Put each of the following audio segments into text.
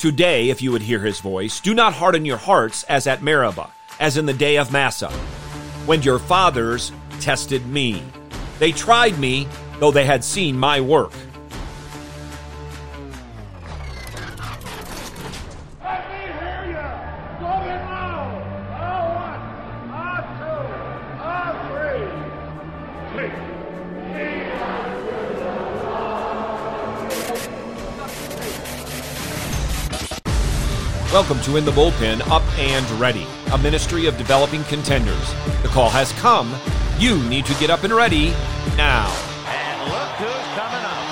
Today, if you would hear his voice, do not harden your hearts as at Meribah, as in the day of Massah, when your fathers tested me. They tried me, though they had seen my work. Welcome to In the Bullpen Up and Ready, a ministry of developing contenders. The call has come. You need to get up and ready now. And look who's coming up.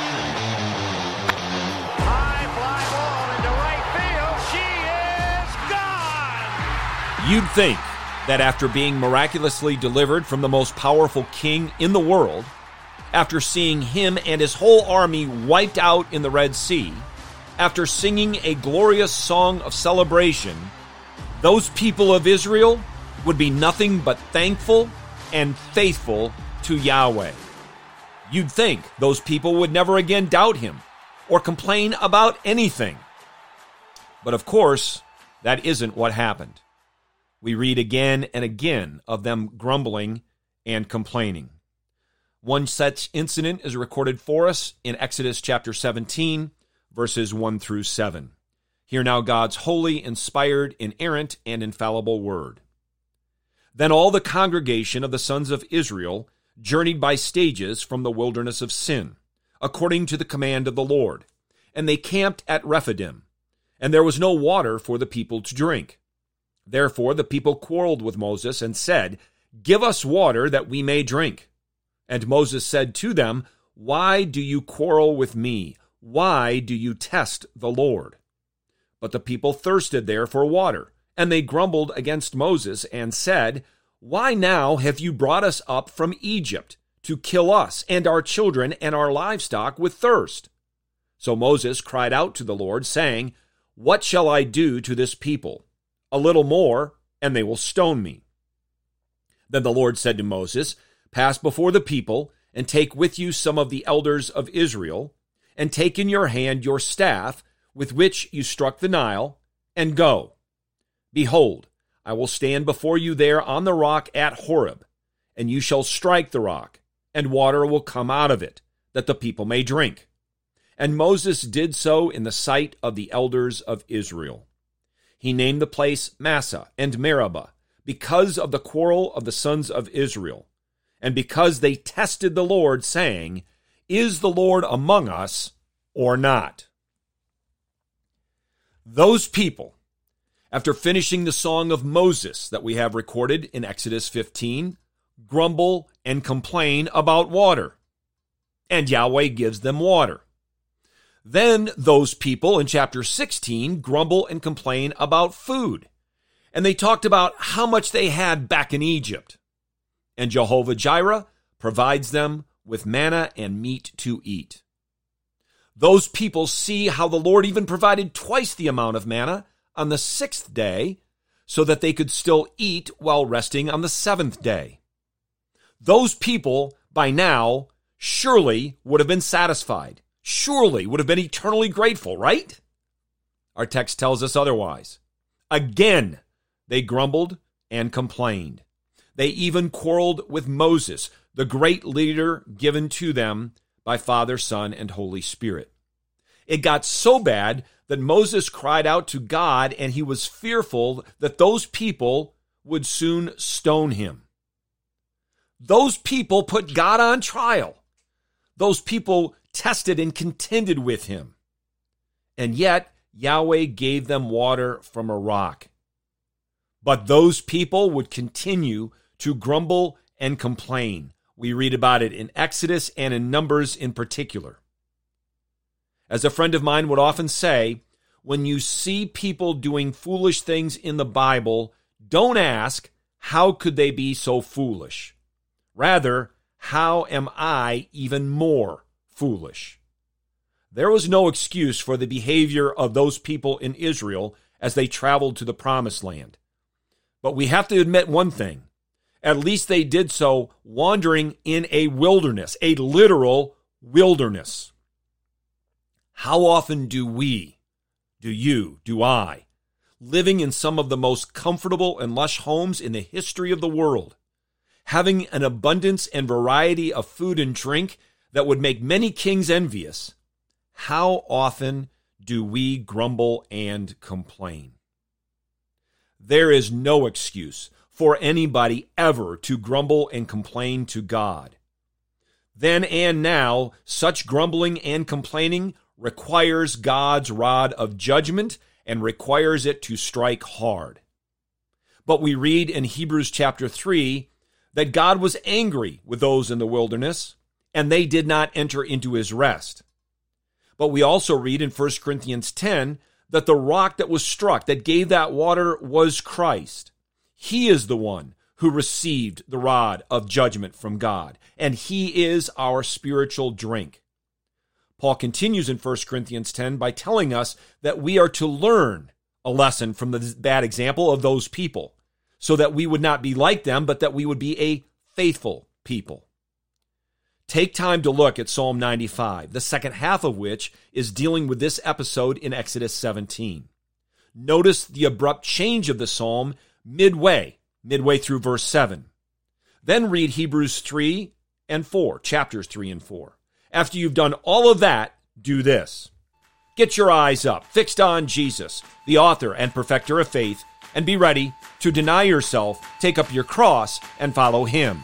High fly ball into right field. She is gone. You'd think that after being miraculously delivered from the most powerful king in the world, after seeing him and his whole army wiped out in the Red Sea, after singing a glorious song of celebration, those people of Israel would be nothing but thankful and faithful to Yahweh. You'd think those people would never again doubt him or complain about anything. But of course, that isn't what happened. We read again and again of them grumbling and complaining. One such incident is recorded for us in Exodus chapter 17, verses 1 through 7. Hear now God's holy, inspired, inerrant, and infallible word. Then all the congregation of the sons of Israel journeyed by stages from the wilderness of Sin, according to the command of the Lord. And they camped at Rephidim, and there was no water for the people to drink. Therefore the people quarreled with Moses and said, Give us water that we may drink. And Moses said to them, Why do you quarrel with me? Why do you test the Lord? But the people thirsted there for water, and they grumbled against Moses and said, Why now have you brought us up from Egypt to kill us and our children and our livestock with thirst? So Moses cried out to the Lord, saying, What shall I do to this people? A little more, and they will stone me. Then the Lord said to Moses, Pass before the people, and take with you some of the elders of Israel and take in your hand your staff with which you struck the Nile, and go. Behold, I will stand before you there on the rock at Horeb, and you shall strike the rock, and water will come out of it, that the people may drink. And Moses did so in the sight of the elders of Israel. He named the place Massah and Meribah, because of the quarrel of the sons of Israel, and because they tested the Lord, saying, is the Lord among us or not? Those people, after finishing the song of Moses that we have recorded in Exodus 15, grumble and complain about water. And Yahweh gives them water. Then those people in chapter 16 grumble and complain about food. And they talked about how much they had back in Egypt. And Jehovah Jireh provides them with manna and meat to eat. Those people see how the Lord even provided twice the amount of manna on the sixth day so that they could still eat while resting on the seventh day. Those people, by now, surely would have been satisfied, surely would have been eternally grateful, right? Our text tells us otherwise. Again, they grumbled and complained. They even quarreled with Moses, the great leader given to them by Father, Son, and Holy Spirit. It got so bad that Moses cried out to God and he was fearful that those people would soon stone him. Those people put God on trial. Those people tested and contended with him. And yet, Yahweh gave them water from a rock. But those people would continue to grumble and complain. We read about it in Exodus and in Numbers in particular. As a friend of mine would often say, when you see people doing foolish things in the Bible, don't ask, how could they be so foolish? Rather, how am I even more foolish? There was no excuse for the behavior of those people in Israel as they traveled to the promised land. But we have to admit one thing at least they did so wandering in a wilderness, a literal wilderness. How often do we do you, do I, living in some of the most comfortable and lush homes in the history of the world, having an abundance and variety of food and drink that would make many kings envious, how often do we grumble and complain? There is no excuse for anybody ever to grumble and complain to God. Then and now, such grumbling and complaining requires God's rod of judgment and requires it to strike hard. But we read in Hebrews chapter 3 that God was angry with those in the wilderness, and they did not enter into his rest. But we also read in 1 Corinthians 10 that the rock that was struck, that gave that water, was Christ. He is the one who received the rod of judgment from God, and he is our spiritual drink. Paul continues in 1 Corinthians 10 by telling us that we are to learn a lesson from the bad example of those people, so that we would not be like them, but that we would be a faithful people. Take time to look at Psalm 95, the second half of which is dealing with this episode in Exodus 17. Notice the abrupt change of the psalm midway midway through verse 7. Then read Hebrews 3 and 4, chapters 3 and 4. After you've done all of that, do this. Get your eyes up, fixed on Jesus, the author and perfecter of faith, and be ready to deny yourself, take up your cross, and follow him.